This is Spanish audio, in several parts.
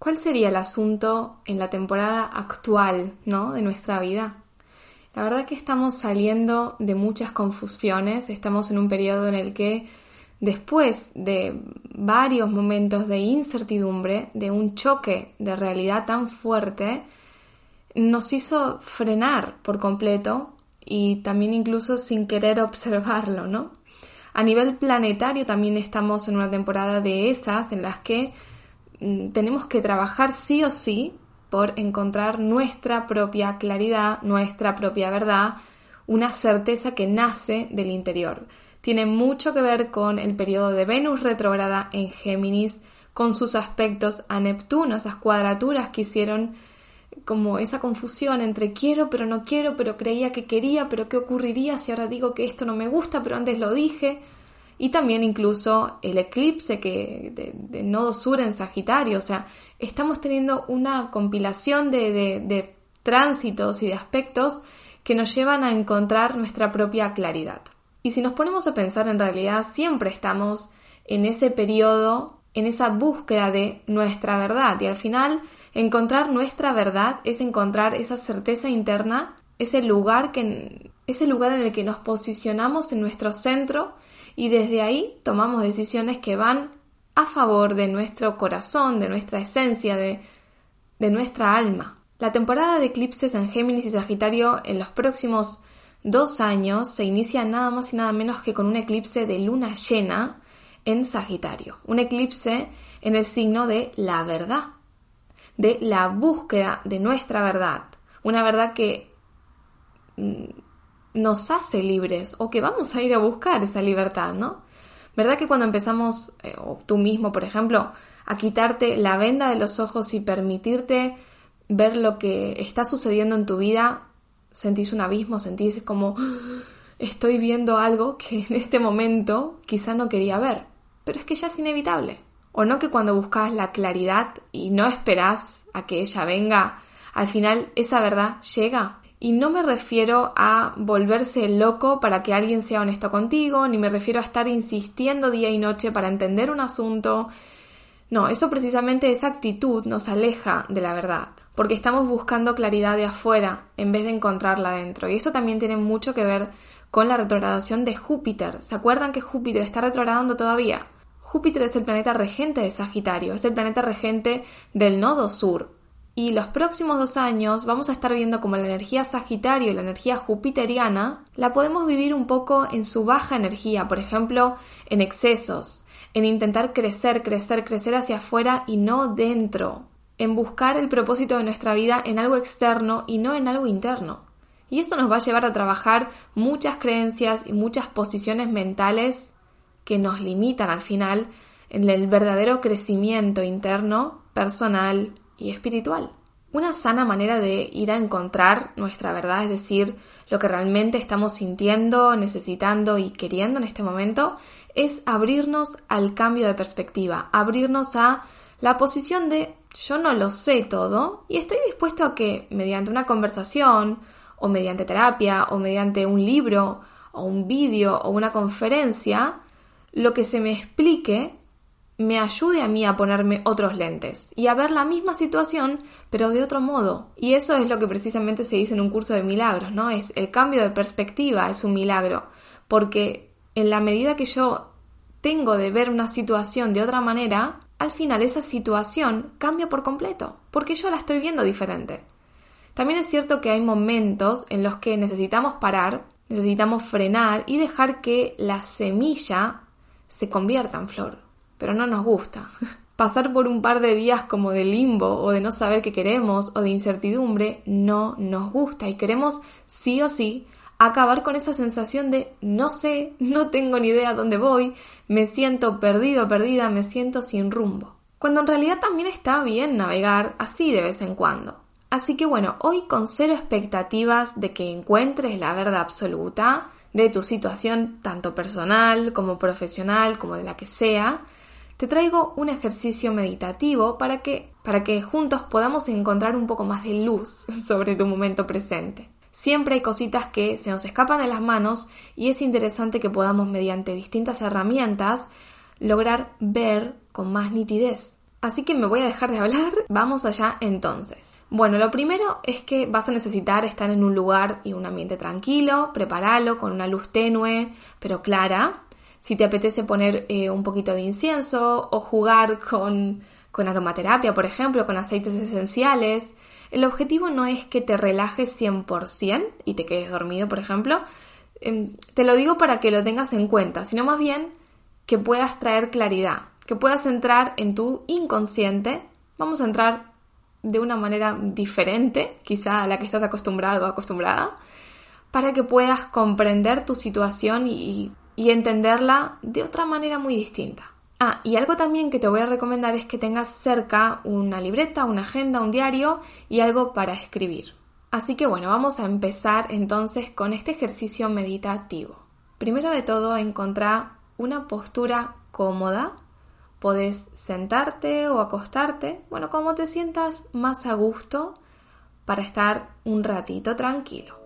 ¿Cuál sería el asunto en la temporada actual, ¿no? de nuestra vida? La verdad que estamos saliendo de muchas confusiones, estamos en un periodo en el que después de varios momentos de incertidumbre, de un choque de realidad tan fuerte, nos hizo frenar por completo y también incluso sin querer observarlo, ¿no? A nivel planetario también estamos en una temporada de esas en las que tenemos que trabajar sí o sí por encontrar nuestra propia claridad, nuestra propia verdad, una certeza que nace del interior. Tiene mucho que ver con el periodo de Venus retrógrada en Géminis, con sus aspectos a Neptuno, esas cuadraturas que hicieron como esa confusión entre quiero pero no quiero, pero creía que quería, pero qué ocurriría si ahora digo que esto no me gusta, pero antes lo dije y también incluso el eclipse que de, nodo sur en Sagitario. O sea, estamos teniendo una compilación de, de tránsitos y de aspectos que nos llevan a encontrar nuestra propia claridad. Y si nos ponemos a pensar, en realidad siempre estamos en ese periodo, en esa búsqueda de nuestra verdad. Y al final, encontrar nuestra verdad es encontrar esa certeza interna, ese lugar, que, ese lugar en el que nos posicionamos en nuestro centro y desde ahí tomamos decisiones que van a favor de nuestro corazón, de nuestra esencia, de, de nuestra alma. La temporada de eclipses en Géminis y Sagitario en los próximos dos años se inicia nada más y nada menos que con un eclipse de luna llena en Sagitario, un eclipse en el signo de la verdad, de la búsqueda de nuestra verdad, una verdad que mm, nos hace libres o que vamos a ir a buscar esa libertad, ¿no? ¿Verdad que cuando empezamos, eh, o tú mismo, por ejemplo, a quitarte la venda de los ojos y permitirte ver lo que está sucediendo en tu vida, sentís un abismo, sentís como ah, estoy viendo algo que en este momento quizá no quería ver, pero es que ya es inevitable. O no que cuando buscas la claridad y no esperás a que ella venga, al final esa verdad llega y no me refiero a volverse loco para que alguien sea honesto contigo, ni me refiero a estar insistiendo día y noche para entender un asunto. No, eso precisamente, esa actitud nos aleja de la verdad, porque estamos buscando claridad de afuera en vez de encontrarla dentro. Y eso también tiene mucho que ver con la retrogradación de Júpiter. ¿Se acuerdan que Júpiter está retrogradando todavía? Júpiter es el planeta regente de Sagitario, es el planeta regente del nodo sur, y los próximos dos años vamos a estar viendo como la energía Sagitario y la energía jupiteriana la podemos vivir un poco en su baja energía, por ejemplo, en excesos, en intentar crecer, crecer, crecer hacia afuera y no dentro, en buscar el propósito de nuestra vida en algo externo y no en algo interno. Y eso nos va a llevar a trabajar muchas creencias y muchas posiciones mentales que nos limitan al final en el verdadero crecimiento interno, personal y espiritual. Una sana manera de ir a encontrar nuestra verdad, es decir, lo que realmente estamos sintiendo, necesitando y queriendo en este momento, es abrirnos al cambio de perspectiva, abrirnos a la posición de yo no lo sé todo y estoy dispuesto a que mediante una conversación o mediante terapia o mediante un libro o un vídeo o una conferencia, lo que se me explique me ayude a mí a ponerme otros lentes y a ver la misma situación pero de otro modo. Y eso es lo que precisamente se dice en un curso de milagros, ¿no? Es el cambio de perspectiva es un milagro, porque en la medida que yo tengo de ver una situación de otra manera, al final esa situación cambia por completo, porque yo la estoy viendo diferente. También es cierto que hay momentos en los que necesitamos parar, necesitamos frenar y dejar que la semilla se convierta en flor pero no nos gusta. Pasar por un par de días como de limbo o de no saber qué queremos o de incertidumbre no nos gusta y queremos sí o sí acabar con esa sensación de no sé, no tengo ni idea dónde voy, me siento perdido, perdida, me siento sin rumbo. cuando en realidad también está bien navegar así de vez en cuando. Así que bueno, hoy con cero expectativas de que encuentres la verdad absoluta de tu situación tanto personal como profesional como de la que sea, te traigo un ejercicio meditativo para que, para que juntos podamos encontrar un poco más de luz sobre tu momento presente. Siempre hay cositas que se nos escapan de las manos y es interesante que podamos mediante distintas herramientas lograr ver con más nitidez. Así que me voy a dejar de hablar, vamos allá entonces. Bueno, lo primero es que vas a necesitar estar en un lugar y un ambiente tranquilo, prepáralo con una luz tenue pero clara. Si te apetece poner eh, un poquito de incienso o jugar con, con aromaterapia, por ejemplo, con aceites esenciales, el objetivo no es que te relajes 100% y te quedes dormido, por ejemplo. Em, te lo digo para que lo tengas en cuenta, sino más bien que puedas traer claridad, que puedas entrar en tu inconsciente. Vamos a entrar de una manera diferente, quizá a la que estás acostumbrado o acostumbrada, para que puedas comprender tu situación y, y entenderla de otra manera muy distinta. Ah, y algo también que te voy a recomendar es que tengas cerca una libreta, una agenda, un diario y algo para escribir. Así que bueno, vamos a empezar entonces con este ejercicio meditativo. Primero de todo, encontrar una postura cómoda. Podés sentarte o acostarte, bueno, como te sientas más a gusto para estar un ratito tranquilo.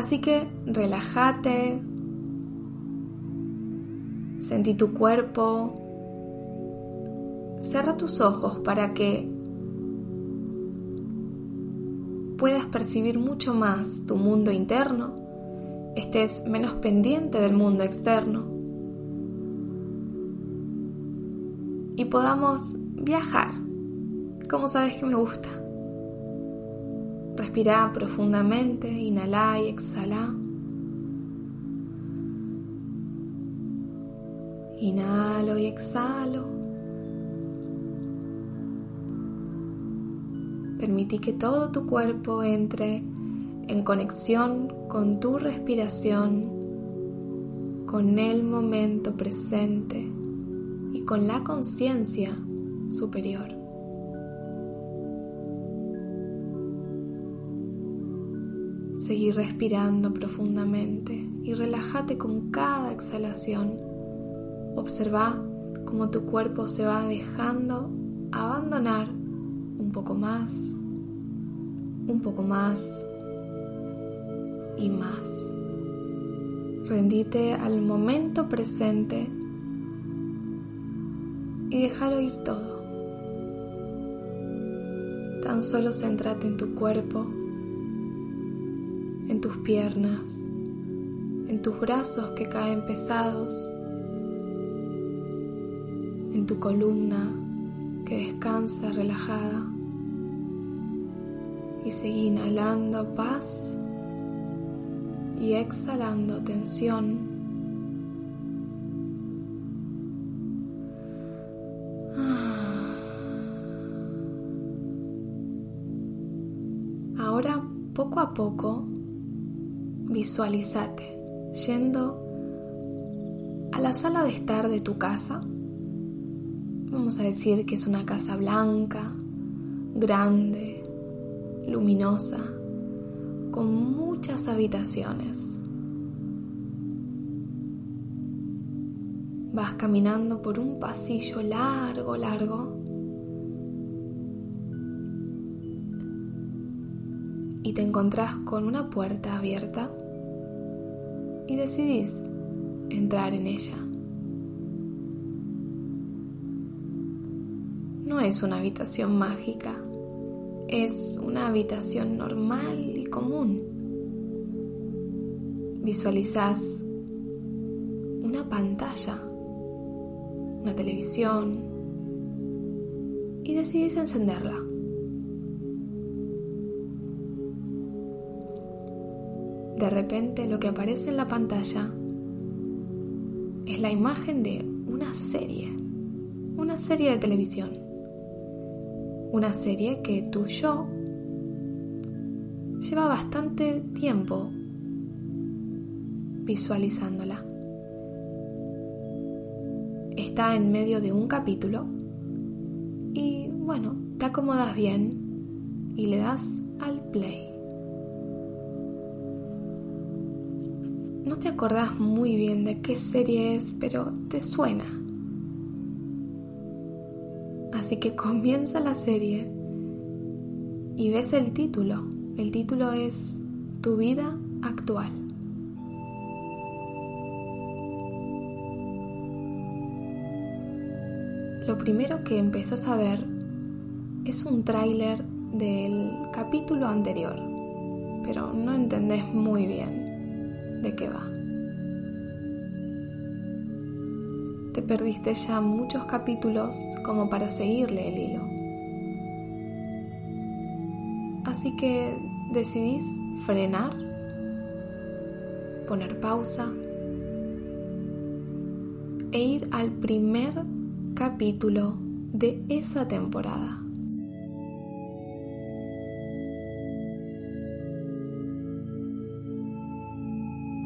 Así que relájate, sentí tu cuerpo, cierra tus ojos para que puedas percibir mucho más tu mundo interno. Estés menos pendiente del mundo externo. Y podamos viajar, como sabes que me gusta. Respira profundamente, inhala y exhala. Inhalo y exhalo. Permití que todo tu cuerpo entre en conexión con tu respiración, con el momento presente y con la conciencia superior. Seguir respirando profundamente y relájate con cada exhalación. Observa cómo tu cuerpo se va dejando abandonar un poco más, un poco más y más. Rendite al momento presente y déjalo ir todo. Tan solo céntrate en tu cuerpo, en tus piernas, en tus brazos que caen pesados, en tu columna que descansa relajada y seguí inhalando paz y exhalando tensión. Ahora, poco a poco, visualizate yendo a la sala de estar de tu casa. Vamos a decir que es una casa blanca, grande, luminosa, con muchas habitaciones. Vas caminando por un pasillo largo, largo. Y te encontrás con una puerta abierta y decidís entrar en ella. No es una habitación mágica, es una habitación normal y común visualizas una pantalla, una televisión y decides encenderla. De repente lo que aparece en la pantalla es la imagen de una serie, una serie de televisión, una serie que tu yo lleva bastante tiempo visualizándola. está en medio de un capítulo y bueno, te acomodas bien y le das al play. Te acordás muy bien de qué serie es, pero te suena. Así que comienza la serie y ves el título. El título es Tu vida actual. Lo primero que empezás a ver es un tráiler del capítulo anterior, pero no entendés muy bien de qué va. Te perdiste ya muchos capítulos como para seguirle el hilo. Así que decidís frenar, poner pausa e ir al primer capítulo de esa temporada.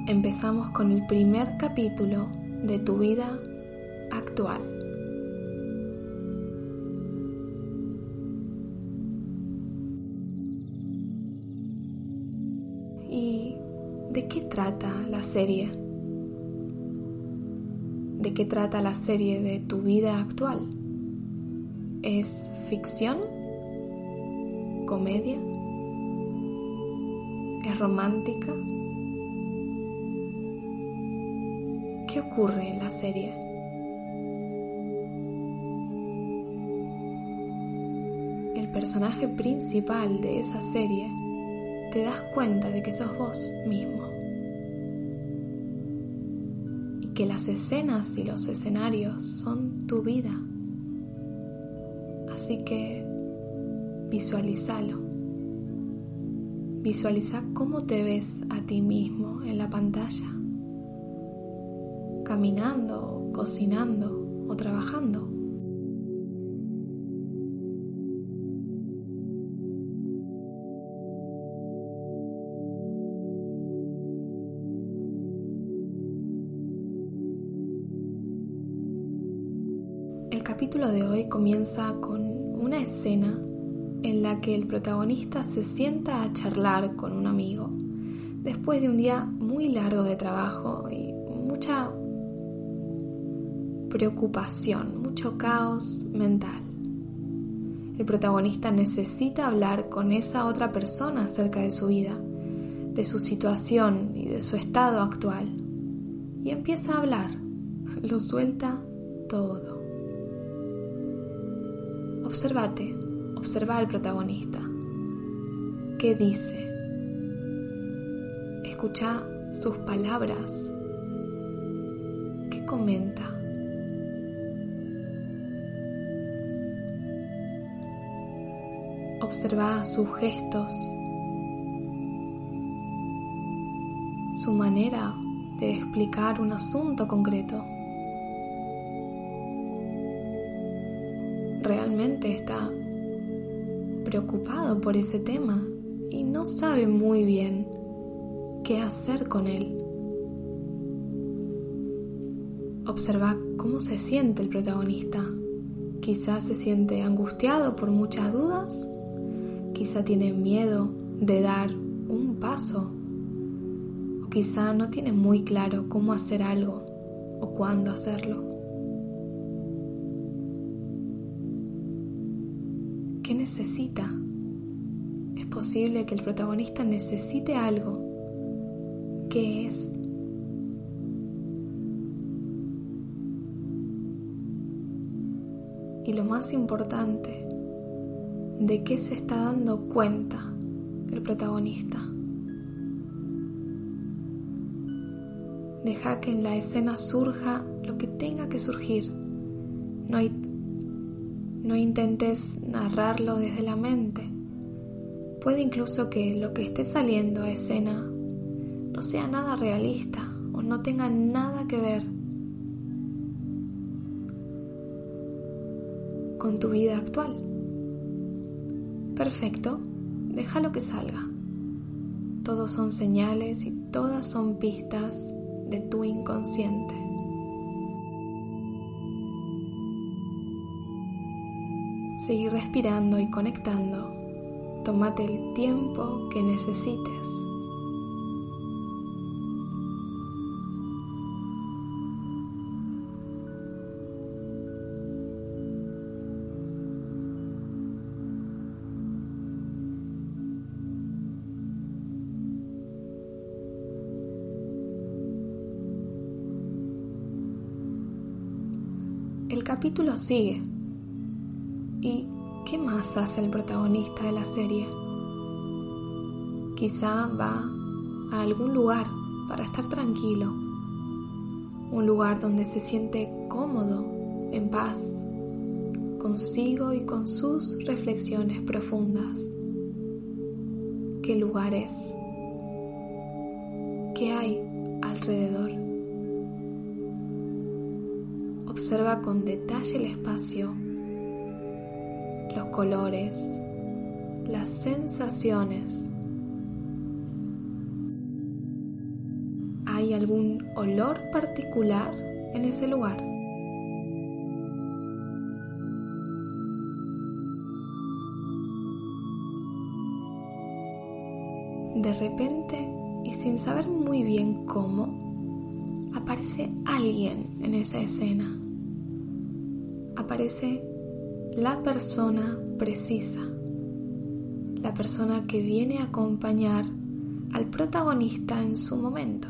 empezamos con el primer capítulo de tu vida actual. ¿Y de qué trata la serie? ¿De qué trata la serie de tu vida actual? ¿Es ficción? ¿Comedia? ¿Es romántica? ¿Qué ocurre en la serie? Personaje principal de esa serie te das cuenta de que sos vos mismo y que las escenas y los escenarios son tu vida. Así que visualizalo. Visualiza cómo te ves a ti mismo en la pantalla caminando, cocinando o trabajando. Con una escena en la que el protagonista se sienta a charlar con un amigo después de un día muy largo de trabajo y mucha preocupación, mucho caos mental. El protagonista necesita hablar con esa otra persona acerca de su vida, de su situación y de su estado actual. Y empieza a hablar, lo suelta todo. Obsérvate, observa al protagonista. ¿Qué dice? Escucha sus palabras. ¿Qué comenta? Observa sus gestos, su manera de explicar un asunto concreto. Realmente está preocupado por ese tema y no sabe muy bien qué hacer con él. Observa cómo se siente el protagonista. Quizás se siente angustiado por muchas dudas Quizá tiene miedo de dar un paso o quizá no tiene muy claro cómo hacer algo o cuándo hacerlo. Necesita? Es posible que el protagonista necesite algo. ¿Qué es? Y lo más importante de qué se está dando cuenta el protagonista. Deja que en la escena surja lo que tenga que surgir. No, no intentes narrarlo desde la mente. Puede incluso que lo que esté saliendo a escena no sea nada realista o no tenga nada que ver con tu vida actual. Perfecto, déjalo que salga. Todos son señales y todas son pistas de tu inconsciente. Seguir respirando y conectando. Tómate el tiempo que necesites. El capítulo sigue. ¿Y qué más hace el protagonista de la serie? Quizá va a algún lugar para estar tranquilo, un lugar donde se siente cómodo, en paz, consigo y con sus reflexiones profundas. ¿Qué lugar es? ¿Qué hay alrededor? Observa con detalle el espacio, los colores, las sensaciones. ¿Hay algún olor particular en ese lugar? De repente, y sin saber muy bien cómo, aparece alguien en esa escena aparece la persona precisa, la persona que viene a acompañar al protagonista en su momento.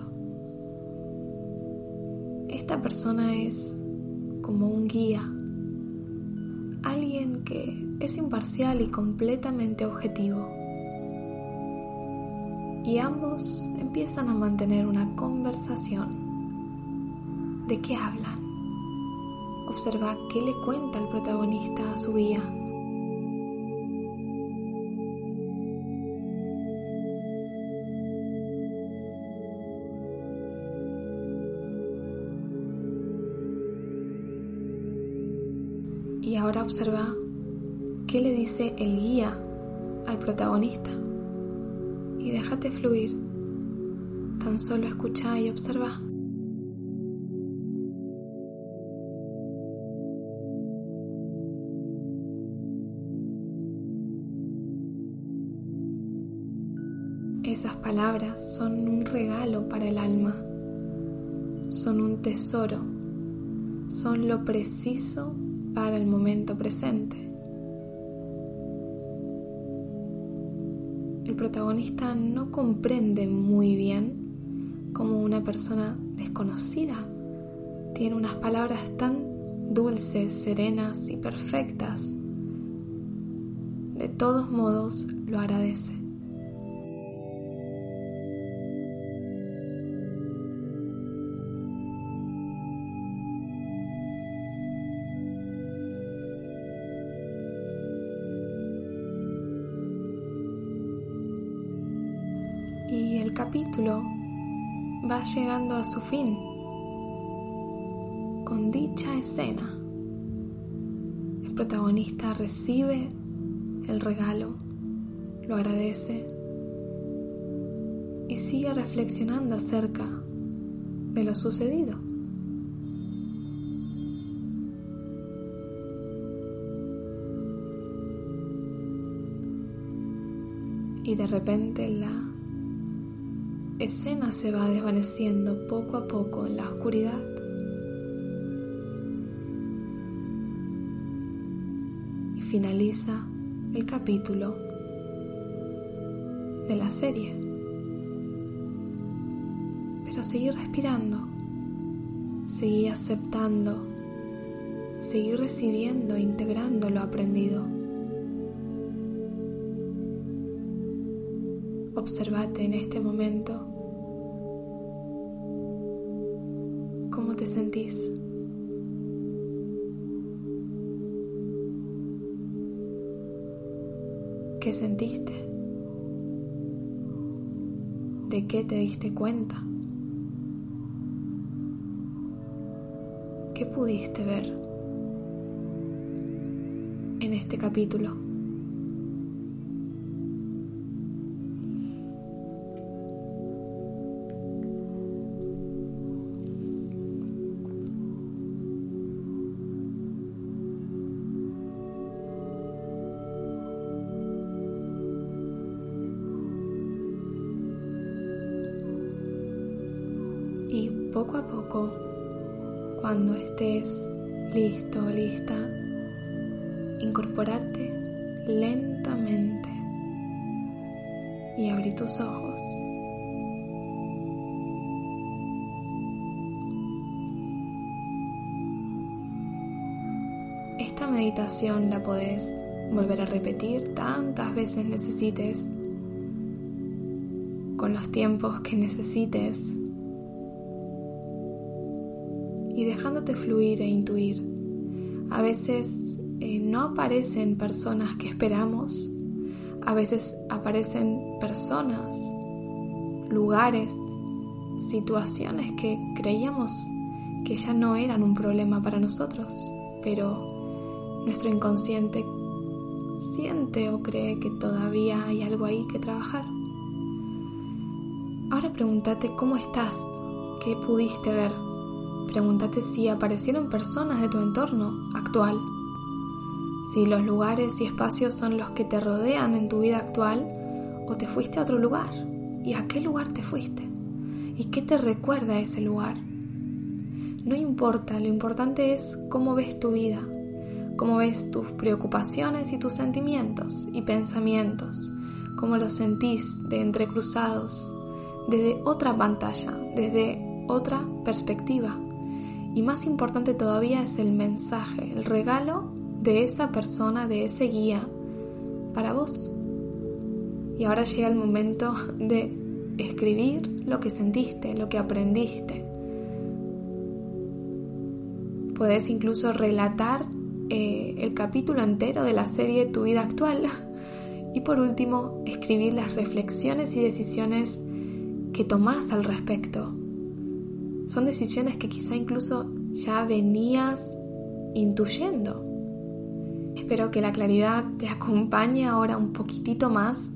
Esta persona es como un guía, alguien que es imparcial y completamente objetivo. Y ambos empiezan a mantener una conversación. ¿De qué hablan? Observa qué le cuenta el protagonista a su guía. Y ahora observa qué le dice el guía al protagonista. Y déjate fluir. Tan solo escucha y observa. Palabras son un regalo para el alma, son un tesoro, son lo preciso para el momento presente. El protagonista no comprende muy bien cómo una persona desconocida tiene unas palabras tan dulces, serenas y perfectas. De todos modos, lo agradece. Llegando a su fin con dicha escena. El protagonista recibe el regalo, lo agradece y sigue reflexionando acerca de lo sucedido. Y de repente la escena se va desvaneciendo poco a poco en la oscuridad. Y finaliza el capítulo de la serie. Pero seguí respirando, seguí aceptando, seguí recibiendo, integrando lo aprendido. Observate en este momento cómo te sentís. ¿Qué sentiste? ¿De qué te diste cuenta? ¿Qué pudiste ver en este capítulo? Poco a poco, cuando estés listo o lista, incorporate lentamente y abrí tus ojos. Esta meditación la podés volver a repetir tantas veces necesites, con los tiempos que necesites y dejándote fluir e intuir. A veces eh, no aparecen personas que esperamos, a veces aparecen personas, lugares, situaciones que creíamos que ya no eran un problema para nosotros, pero nuestro inconsciente siente o cree que todavía hay algo ahí que trabajar. Ahora pregúntate cómo estás, qué pudiste ver, Pregúntate si aparecieron personas de tu entorno actual, si los lugares y espacios son los que te rodean en tu vida actual o te fuiste a otro lugar y a qué lugar te fuiste y qué te recuerda ese lugar. No importa, lo importante es cómo ves tu vida, cómo ves tus preocupaciones y tus sentimientos y pensamientos, cómo los sentís de entrecruzados, desde otra pantalla, desde otra perspectiva. Y más importante todavía es el mensaje, el regalo de esa persona, de ese guía para vos. Y ahora llega el momento de escribir lo que sentiste, lo que aprendiste. Puedes incluso relatar eh, el capítulo entero de la serie Tu vida actual. Y por último, escribir las reflexiones y decisiones que tomás al respecto son decisiones que quizá incluso ya venías intuyendo. Espero que la claridad te acompañe ahora un poquitito más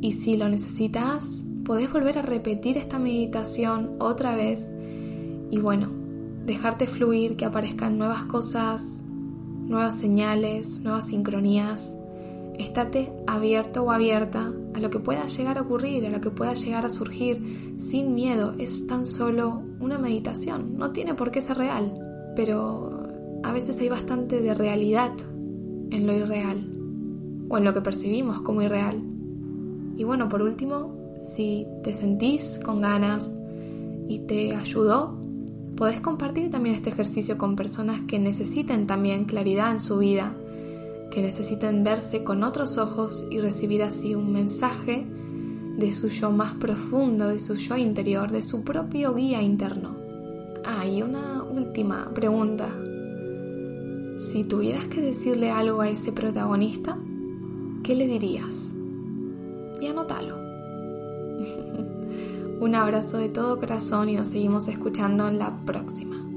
y si lo necesitas, podés volver a repetir esta meditación otra vez y bueno, dejarte fluir, que aparezcan nuevas cosas, nuevas señales, nuevas sincronías. Estate abierto o abierta a lo que pueda llegar a ocurrir, a lo que pueda llegar a surgir sin miedo. Es tan solo una meditación, no tiene por qué ser real, pero a veces hay bastante de realidad en lo irreal o en lo que percibimos como irreal. Y bueno, por último, si te sentís con ganas y te ayudó, podés compartir también este ejercicio con personas que necesiten también claridad en su vida que necesitan verse con otros ojos y recibir así un mensaje de su yo más profundo, de su yo interior, de su propio guía interno. Ah, y una última pregunta. Si tuvieras que decirle algo a ese protagonista, ¿qué le dirías? Y anótalo. Un abrazo de todo corazón y nos seguimos escuchando en la próxima.